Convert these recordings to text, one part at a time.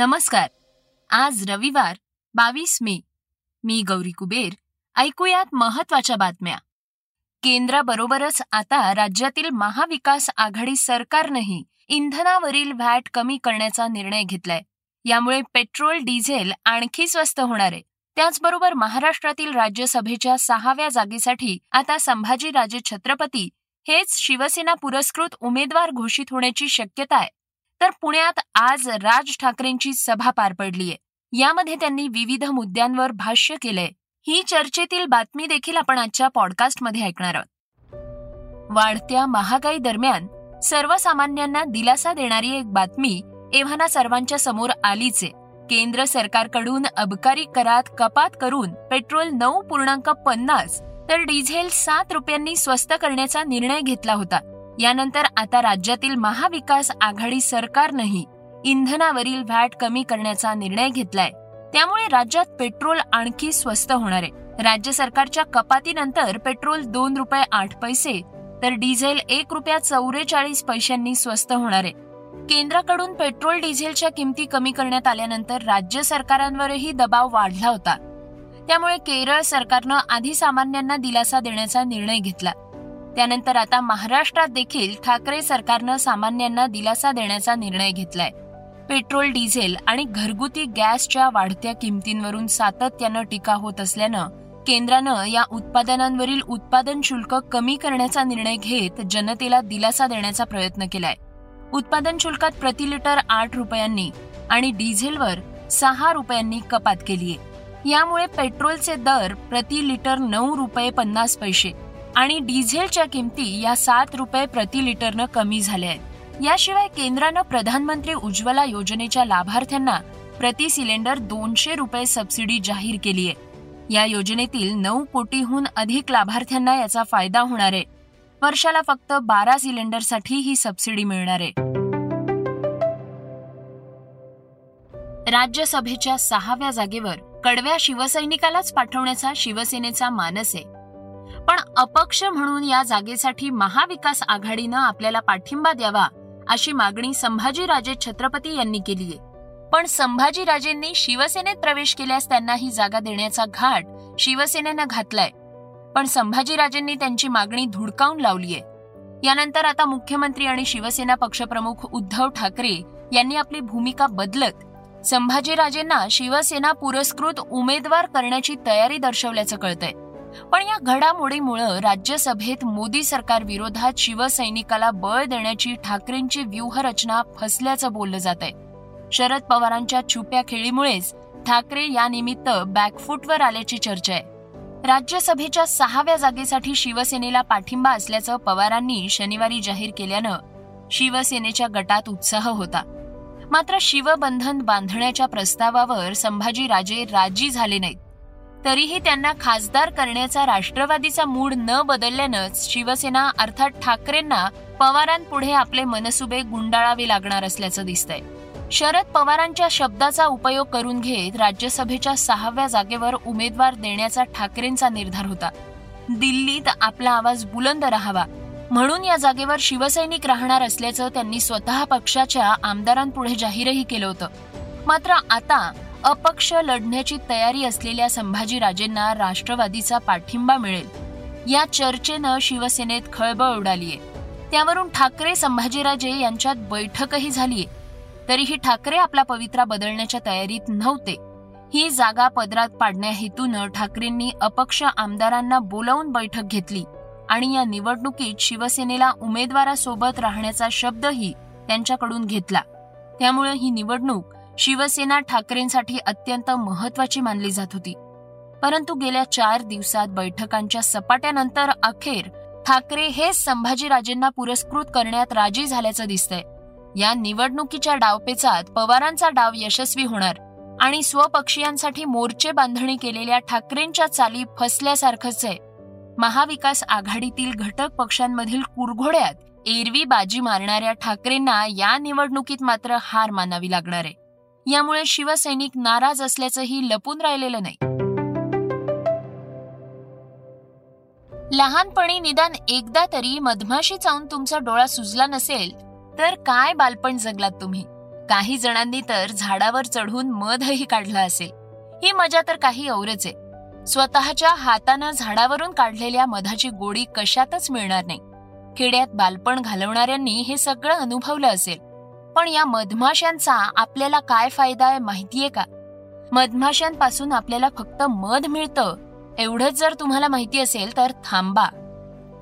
नमस्कार. आज रविवार बावीस मे. मी गौरी कुबेर. ऐकूयात महत्त्वाच्या बातम्या. केंद्राबरोबरच आता राज्यातील महाविकास आघाडी सरकारनंही इंधनावरील व्हॅट कमी करण्याचा निर्णय घेतलाय. यामुळे पेट्रोल डिझेल आणखी स्वस्त होणार आहे. त्याचबरोबर महाराष्ट्रातील राज्यसभेच्या सहाव्या जागेसाठी आता संभाजीराजे छत्रपती हेच शिवसेना पुरस्कृत उमेदवार घोषित होण्याची शक्यता आहे. तर पुण्यात आज राज ठाकरेंची सभा पार पडलीय. यामध्ये त्यांनी विविध मुद्द्यांवर भाष्य केलंय. ही चर्चेतील बातमी देखील आपण आजच्या पॉडकास्टमध्ये ऐकणार आहोत. वाढत्या महागाई दरम्यान सर्वसामान्यांना दिलासा देणारी एक बातमी एव्हाना सर्वांच्या समोर आलीच आहे. केंद्र सरकारकडून अबकारी करात कपात करून पेट्रोल नऊ पूर्णांक पन्नास तर डिझेल सात रुपयांनी स्वस्त करण्याचा निर्णय घेतला होता. यानंतर आता राज्यातील महाविकास आघाडी सरकारनंही इंधनावरील व्हॅट कमी करण्याचा निर्णय घेतलाय. त्यामुळे राज्यात पेट्रोल आणखी स्वस्त होणार आहे. राज्य सरकारच्या कपातीनंतर पेट्रोल दोन रुपये आठ पैसे तर डिझेल एक रुपया चौवेचाळीस पैशांनी स्वस्त होणार आहे. केंद्राकडून पेट्रोल डिझेलच्या किमती कमी करण्यात आल्यानंतर राज्य सरकारांवरही दबाव वाढला होता. त्यामुळे केरळ सरकारनं आधी सामान्यांना दिलासा देण्याचा निर्णय घेतला. त्यानंतर आता महाराष्ट्रात देखील ठाकरे सरकारनं सामान्यांना दिलासा देण्याचा निर्णय घेतलाय. पेट्रोल डिझेल आणि घरगुती गॅसच्या वाढत्या किमतींवरून सातत्यानं टीका होत असल्यानं केंद्रानं या उत्पादनांवरील उत्पादन शुल्क कमी करण्याचा निर्णय घेत जनतेला दिलासा देण्याचा प्रयत्न केलाय. उत्पादन शुल्कात प्रति लिटर आठ रुपयांनी आणि डिझेलवर सहा रुपयांनी कपात केलीय. यामुळे पेट्रोलचे दर प्रति लिटर नऊ रुपये पन्नास पैसे आणि डिझेलच्या किमती या सात रुपये प्रति लिटरनं कमी झाल्या आहेत. याशिवाय केंद्रानं प्रधानमंत्री उज्ज्वला योजनेच्या लाभार्थ्यांना प्रति सिलेंडर दोनशे रुपये सबसिडी जाहीर केली आहे. या योजनेतील नऊ कोटीहून अधिक लाभार्थ्यांना याचा फायदा होणार आहे. वर्षाला फक्त बारा सिलेंडरसाठी ही सबसिडी मिळणार आहे. राज्यसभेच्या सहाव्या जागेवर कडव्या शिवसैनिकालाच पाठवण्याचा शिवसेनेचा मानस आहे. पण अपक्ष म्हणून या जागेसाठी महाविकास आघाडीनं आपल्याला पाठिंबा द्यावा अशी मागणी संभाजीराजे छत्रपती यांनी केलीय पण संभाजीराजेंनी शिवसेनेत प्रवेश केल्यास त्यांना ही जागा देण्याचा घाट शिवसेनेनं घातलाय. पण संभाजीराजेंनी त्यांची मागणी धुडकावून लावलीय. यानंतर आता मुख्यमंत्री आणि शिवसेना पक्षप्रमुख उद्धव ठाकरे यांनी आपली भूमिका बदलत संभाजीराजेंना शिवसेना पुरस्कृत उमेदवार करण्याची तयारी दर्शवल्याचं कळतंय. पण या घडामोडीमुळं राज्यसभेत मोदी सरकार विरोधात शिवसैनिकाला बळ देण्याची ठाकरेंची व्यूहरचना फसल्याचं बोललं जात आहे शरद पवारांच्या छुप्या खेळीमुळेच ठाकरे यानिमित्त बॅकफूटवर आल्याची चर्चा आहे. राज्यसभेच्या सहाव्या जागेसाठी शिवसेनेला पाठिंबा असल्याचं पवारांनी शनिवारी जाहीर केल्यानं शिवसेनेच्या गटात उत्साह होता. मात्र शिवबंधन बांधण्याच्या प्रस्तावावर संभाजीराजे राजी झाले नाहीत. तरीही त्यांना खासदार करण्याचा राष्ट्रवादीचा मूड न बदलल्यानंच शिवसेना अर्थात ठाकरेंना पवारांपुढे आपले मनसुबे गुंडाळावे लागणार असल्याचं दिसतंय. शरद पवारांच्या शब्दाचा उपयोग करून घेत राज्यसभेच्या सहाव्या जागेवर उमेदवार देण्याचा ठाकरेंचा निर्धार होता. दिल्लीत आपला आवाज बुलंद राहावा. म्हणून या जागेवर शिवसैनिक राहणार असल्याचं त्यांनी स्वतः पक्षाच्या आमदारांपुढे जाहीरही केलं होतं. मात्र आता अपक्ष लढण्याची तयारी असलेल्या संभाजीराजेंना राष्ट्रवादीचा पाठिंबा मिळेल. या चर्चेनं शिवसेनेत खळबळ उडालीय. त्यावरून ठाकरे संभाजीराजे यांच्यात बैठकही झालीय. तरीही ठाकरे आपला पवित्रा बदलण्याच्या तयारीत नव्हते. ही जागा पदरात पाडण्या हेतून ठाकरेंनी अपक्ष आमदारांना बोलावून बैठक घेतली आणि या निवडणुकीत शिवसेनेला उमेदवारासोबत राहण्याचा शब्दही त्यांच्याकडून घेतला. त्यामुळे ही निवडणूक शिवसेना ठाकरेंसाठी अत्यंत महत्वाची मानली जात होती. परंतु गेल्या चार दिवसात बैठकांच्या सपाट्यानंतर अखेर ठाकरे हेच संभाजीराजेंना पुरस्कृत करण्यात राजी झाल्याचं दिसतंय. या निवडणुकीच्या डावपेचात पवारांचा डाव यशस्वी होणार आणि स्वपक्षीयांसाठी मोर्चे बांधणी केलेल्या ठाकरेंच्या चाली फसल्यासारखंच आहे. महाविकास आघाडीतील घटक पक्षांमधील कुरघोड्यात एरवी बाजी मारणाऱ्या ठाकरेंना या निवडणुकीत मात्र हार मानावी लागणार आहे. यामुळे शिवसैनिक नाराज असल्याचंही लपून राहिलेलं नाही. लहानपणी निदान एकदा तरी मधमाशी चावून तुमचा डोळा सुजला नसेल तर काय बालपण जगलात तुम्ही? काही जणांनी तर झाडावर चढून मधही काढला असेल. ही मजा तर काही औरच आहे. स्वतःच्या हातानं झाडावरून काढलेल्या मधाची गोडी कशातच मिळणार नाही. खेड्यात बालपण घालवणाऱ्यांनी हे सगळं अनुभवलं असेल. पण या मधमाशांचा आपल्याला काय फायदा आहे माहितीये का? मधमाशांपासून आपल्याला फक्त मध मिळतं एवढंच जर तुम्हाला माहिती असेल तर थांबा.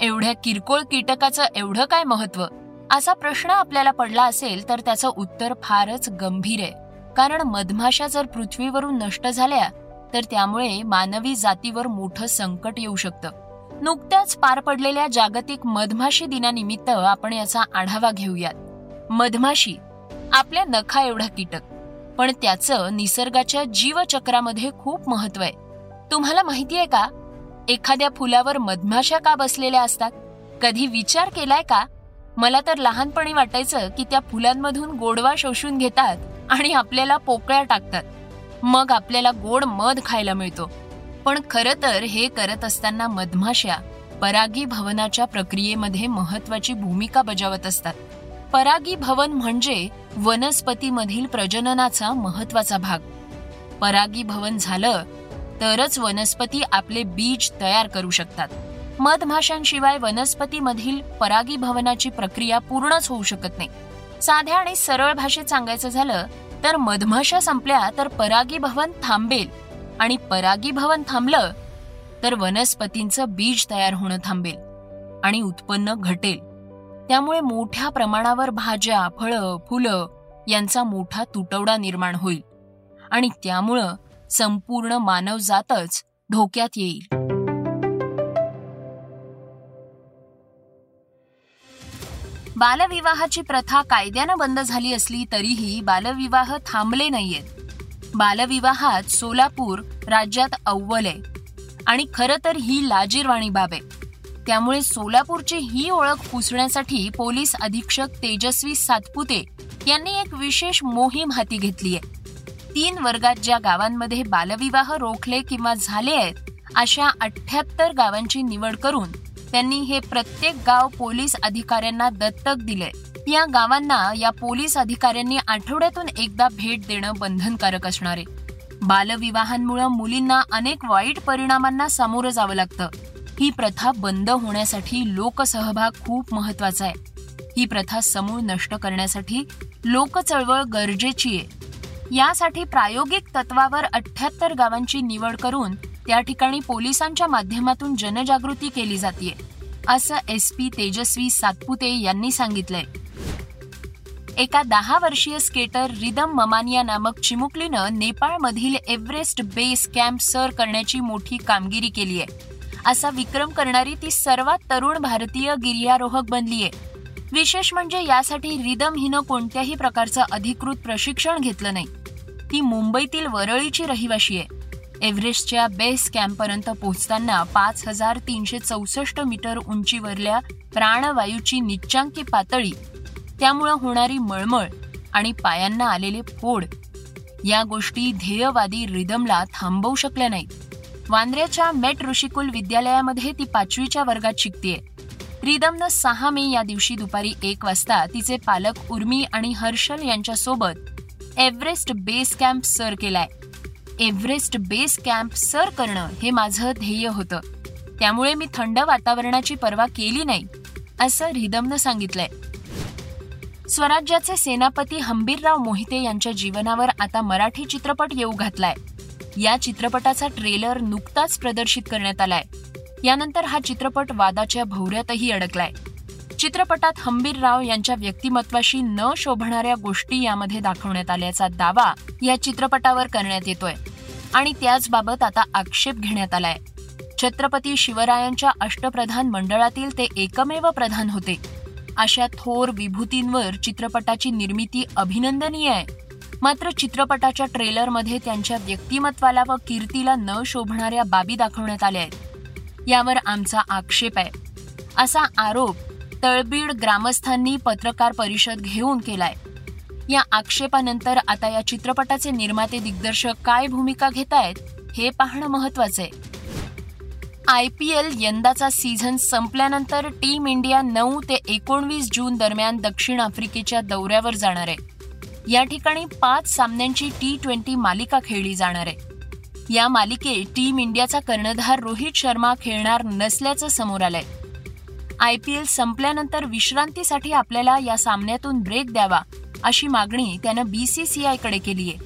एवढ्या किरकोळ कीटकाचं एवढं काय महत्त्व असा प्रश्न आपल्याला पडला असेल तर त्याचं उत्तर फारच गंभीर आहे. कारण मधमाशा जर पृथ्वीवरून नष्ट झाल्या तर त्यामुळे मानवी जातीवर मोठं संकट येऊ शकतं. नुकत्याच पार पडलेल्या जागतिक मधमाशी दिनानिमित्त आपण याचा आढावा घेऊयात. मधमाशी आपल्या नखा एवढा कीटक. पण त्याचं निसर्गाच्या जीवचक्रामध्ये खूप महत्त्व आहे. तुम्हाला माहितीये का? एखाद्या फुलावर मधमाशा का बसलेल्या असतात? कधी विचार केलाय का? मला तर लहानपणी वाटायचं की त्या फुलांमधून गोडवा शोषून घेतात आणि आपल्याला पोकळ्या टाकतात. मग आपल्याला गोड मध खायला मिळतो. पण खरं तर हे करत असताना मधमाशा परागी भवनाच्या प्रक्रियेमध्ये महत्वाची भूमिका बजावत असतात. परागी भवन म्हणजे वनस्पतीमधील प्रजननाचा महत्त्वाचा भाग. परागी भवन झालं तरच वनस्पती आपले बीज तयार करू शकतात. मधमाशांशिवाय वनस्पतीमधील परागीभवनाची प्रक्रिया पूर्णच होऊ शकत नाही. साध्या आणि सरळ भाषेत सांगायचं झालं तर मधमाशा संपल्या तर परागीभवन थांबेल. आणि परागीभवन थांबलं तर वनस्पतींचं बीज तयार होणं थांबेल. आणि उत्पन्न घटेल. त्यामुळे मोठ्या प्रमाणावर भाज्या फळं फुलं यांचा मोठा तुटवडा निर्माण होईल. आणि त्यामुळं संपूर्ण मानवजातच धोक्यात येईल. बालविवाहाची प्रथा कायद्यानं बंद झाली असली तरीही बालविवाह थांबले नाहीयेत. बालविवाहात सोलापूर राज्यात अव्वल आहे. आणि खरं तर ही लाजीरवाणी बाब आहे. त्यामुळे सोलापूरची ही ओळख पुसण्यासाठी पोलीस अधीक्षक तेजस्वी सातपुते यांनी एक विशेष मोहीम हाती घेतली आहे. तीन वर्गात ज्या गावांमध्ये बालविवाह रोखले किंवा झाले आहेत अशा अठ्याहत्तर गावांची निवड करून त्यांनी हे प्रत्येक गाव पोलीस अधिकाऱ्यांना दत्तक दिले या गावांना या पोलीस अधिकाऱ्यांनी आठवड्यातून एकदा भेट देणं बंधनकारक असणार आहे. बालविवाहांमुळे मुलींना अनेक वाईट परिणामांना सामोरं जावं लागतं. ही प्रथा बंद होण्यासाठी लोकसहभाग खूप महत्त्वाचा आहे. ही प्रथा समूळ नष्ट करण्यासाठी लोकचळवळ गरजेची आहे. यासाठी प्रायोगिक तत्वावर अठ्याहत्तर गावांची निवड करून त्या ठिकाणी पोलिसांच्या माध्यमातून जनजागृती केली जाते असं एस पी तेजस्वी सातपुते यांनी सांगितलंय. एका दहा वर्षीय स्केटर रिदम ममानिया नामक चिमुकलीनं नेपाळमधील एव्हरेस्ट बेस कॅम्प सर करण्याची मोठी कामगिरी केली आहे असा विक्रम करणारी ती सर्वात तरुण भारतीय गिर्यारोहक बनली आहे विशेष म्हणजे यासाठी रिदम हिनं कोणत्याही प्रकारचं अधिकृत प्रशिक्षण घेतलं नाही. ती मुंबईतील वरळीची रहिवाशी आहे. एव्हरेस्टच्या बेस कॅम्पपर्यंत पोहोचताना पाच हजार तीनशे चौसष्ट मीटर उंचीवरल्या प्राणवायूची निच्चांकी पातळी त्यामुळं होणारी मळमळ आणि पायांना आलेले फोड या गोष्टी ध्येयवादी रिदमला थांबवू शकल्या नाहीत. वांद्र्याच्या मेट ऋषिकुल विद्यालयामध्ये ती पाचवीच्या वर्गात शिकतेय. रिदमनं सहा मे या दिवशी दुपारी एक वाजता तिचे पालक उर्मी आणि हर्षल यांच्यासोबत एव्हरेस्ट बेस कॅम्प सर केलाय. एव्हरेस्ट बेस कॅम्प सर करणं हे माझं ध्येय होतं. त्यामुळे मी थंड वातावरणाची पर्वा केली नाही असं रिदमनं सांगितलंय. स्वराज्याचे सेनापती हंबीरराव मोहिते यांच्या जीवनावर आता मराठी चित्रपट येऊ घातलाय. या चित्रपटाचा ट्रेलर नुकताच प्रदर्शित करण्यात आलाय. यानंतर हा चित्रपट वादाच्या भोवऱ्यातही अडकलाय. चित्रपटात हंबीरराव यांच्या व्यक्तिमत्वाशी न शोभणाऱ्या गोष्टी यामध्ये दाखवण्यात आल्याचा दावा या चित्रपटावर करण्यात येतोय. आणि त्याचबाबत आता आक्षेप घेण्यात आलाय. छत्रपती शिवरायांच्या अष्टप्रधान मंडळातील ते एकमेव प्रधान होते. अशा थोर विभूतींवर चित्रपटाची निर्मिती अभिनंदनीय आहे. मात्र चित्रपटाच्या ट्रेलरमध्ये त्यांच्या व्यक्तिमत्वाला व कीर्तीला न शोभणाऱ्या बाबी दाखवण्यात आल्या आहेत. यावर आमचा आक्षेप आहे. असा आरोप तळबीड ग्रामस्थांनी पत्रकार परिषद घेऊन केलाय. या आक्षेपानंतर आता या चित्रपटाचे निर्माते दिग्दर्शक काय भूमिका घेत आहेत हे पाहणं महत्वाचं आहे. आय पी एल यंदाचा सीझन संपल्यानंतर टीम इंडिया नऊ ते एकोणवीस जून दरम्यान दक्षिण आफ्रिकेच्या दौऱ्यावर जाणार आहे. या ठिकाणी पाच सामन्यांची टी ट्वेंटी मालिका खेळली जाणार आहे. या मालिकेत टीम इंडियाचा कर्णधार रोहित शर्मा खेळणार नसल्याचं समोर आलंय. आय पी एल संपल्यानंतर विश्रांतीसाठी आपल्याला या सामन्यातून ब्रेक द्यावा अशी मागणी त्यानं बीसीसीआयकडे केली आहे.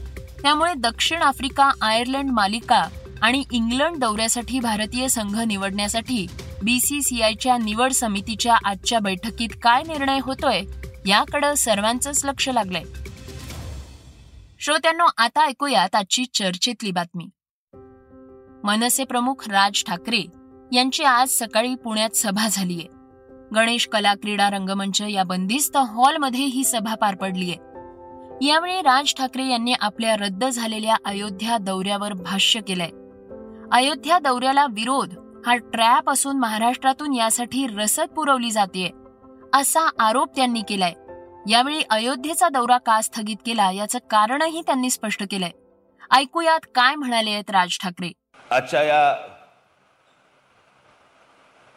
त्यामुळे दक्षिण आफ्रिका आयर्लंड मालिका आणि इंग्लंड दौऱ्यासाठी भारतीय संघ निवडण्यासाठी बीसीसीआयच्या निवड समितीच्या आजच्या बैठकीत काय निर्णय होतोय याकडं सर्वांचंच लक्ष लागलंय. श्रोत्यांनो आता ऐकूयात आजची चर्चेतली बातमी. मनसे प्रमुख राज ठाकरे यांची आज सकाळी पुण्यात सभा झालीय. गणेश कला क्रीडा रंगमंच या बंदिस्त हॉलमध्ये ही सभा पार पडलीय. यावेळी राज ठाकरे यांनी आपल्या रद्द झालेल्या अयोध्या दौऱ्यावर भाष्य केलंय. अयोध्या दौऱ्याला विरोध हा ट्रॅप असून महाराष्ट्रातून यासाठी रसद पुरवली जाते असा आरोप त्यांनी केलाय. यावेळी अयोध्येचा दौरा का स्थगित केला याचं कारणही त्यांनी स्पष्ट केलंय. ऐकूयात काय म्हणाले आहेत राज ठाकरे. आजच्या या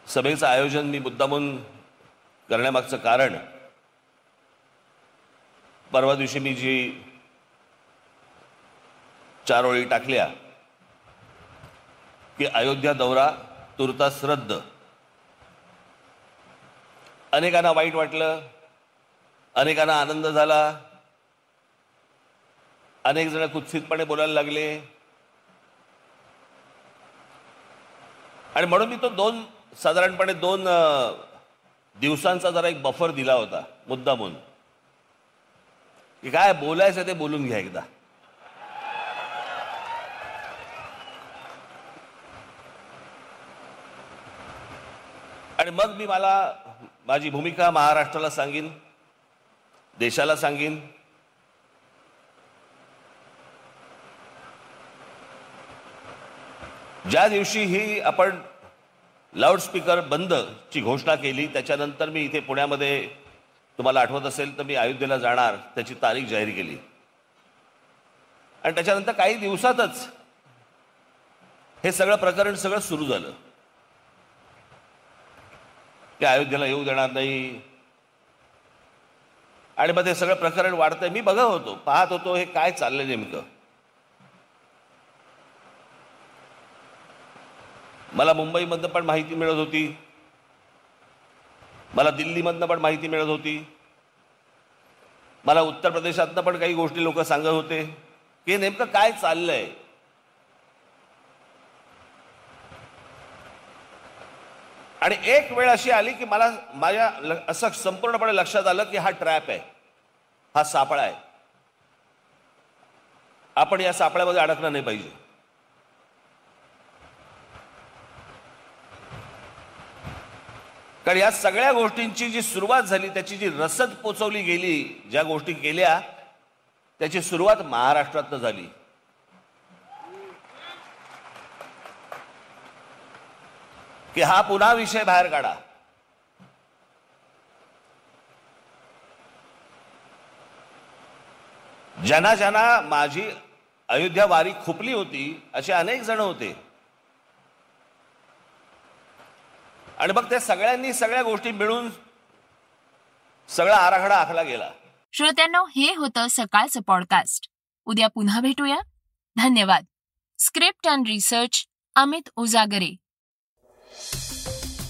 सभेचं आयोजन मी मुद्दामून करण्यामागचं कारण परवा दिवशी मी जी चार ओळी टाकल्या की अयोध्या दौरा तुर्तास रद्द. अनेकांना वाईट वाटलं अनेकांना आनंद झाला. अनेक जण कुत्सितपणे बोलायला लागले. आणि म्हणून मी तो दोन साधारणपणे दोन दिवसांचा जरा एक बफर दिला होता मुद्दा म्हणून की काय बोलायचं ते बोलून घ्या एकदा. आणि मग मी मला माझी भूमिका महाराष्ट्राला सांगेन. देशाला सांगेन. ज्या दिवशी ही आपण लाऊडस्पीकर बंद ची घोषणा केली त्याच्यानंतर मी इथे पुण्यामध्ये तुम्हाला आठवत असेल तर मी अयोध्येला जाणार त्याची तारीख जाहीर केली. आणि त्याच्यानंतर काही दिवसातच हे सगळं प्रकरण सगळं सुरू झालं. ते अयोध्येला येऊ देणार नाही आणि मग ते सगळं प्रकरण वाढतंय. मी बघत होतो पाहत होतो हे काय चाललंय नेमकं. मला मुंबईमधनं पण माहिती मिळत होती. मला दिल्लीमधनं पण माहिती मिळत होती. मला उत्तर प्रदेशातनं पण काही गोष्टी लोक सांगत होते. की हे नेमकं काय चाललंय? आणि एक वेळ अशी आली की मला माझ्या असं संपूर्णपणे लक्षात आलं की हा ट्रॅप आहे. हा सापळा आहे. आपण या सापळ्यामध्ये अडकलं नाही पाहिजे. कारण या सगळ्या गोष्टींची जी सुरुवात झाली त्याची जी रसद पोचवली गेली ज्या गोष्टी केल्या त्याची सुरुवात महाराष्ट्रातनं झाली. की हा पुन्हा विषय बाहेर काढा. ज्यांना ज्यांना माझी अयोध्या वारी खुपली होती असे अनेक जण होते. आणि मग त्या सगळ्यांनी सगळ्या गोष्टी मिळून सगळा आराखडा आखला गेला. श्रोत्यांनो हे होतं सकाळचं पॉडकास्ट उद्या पुन्हा भेटूया. धन्यवाद. Script and research Amit Ujagare.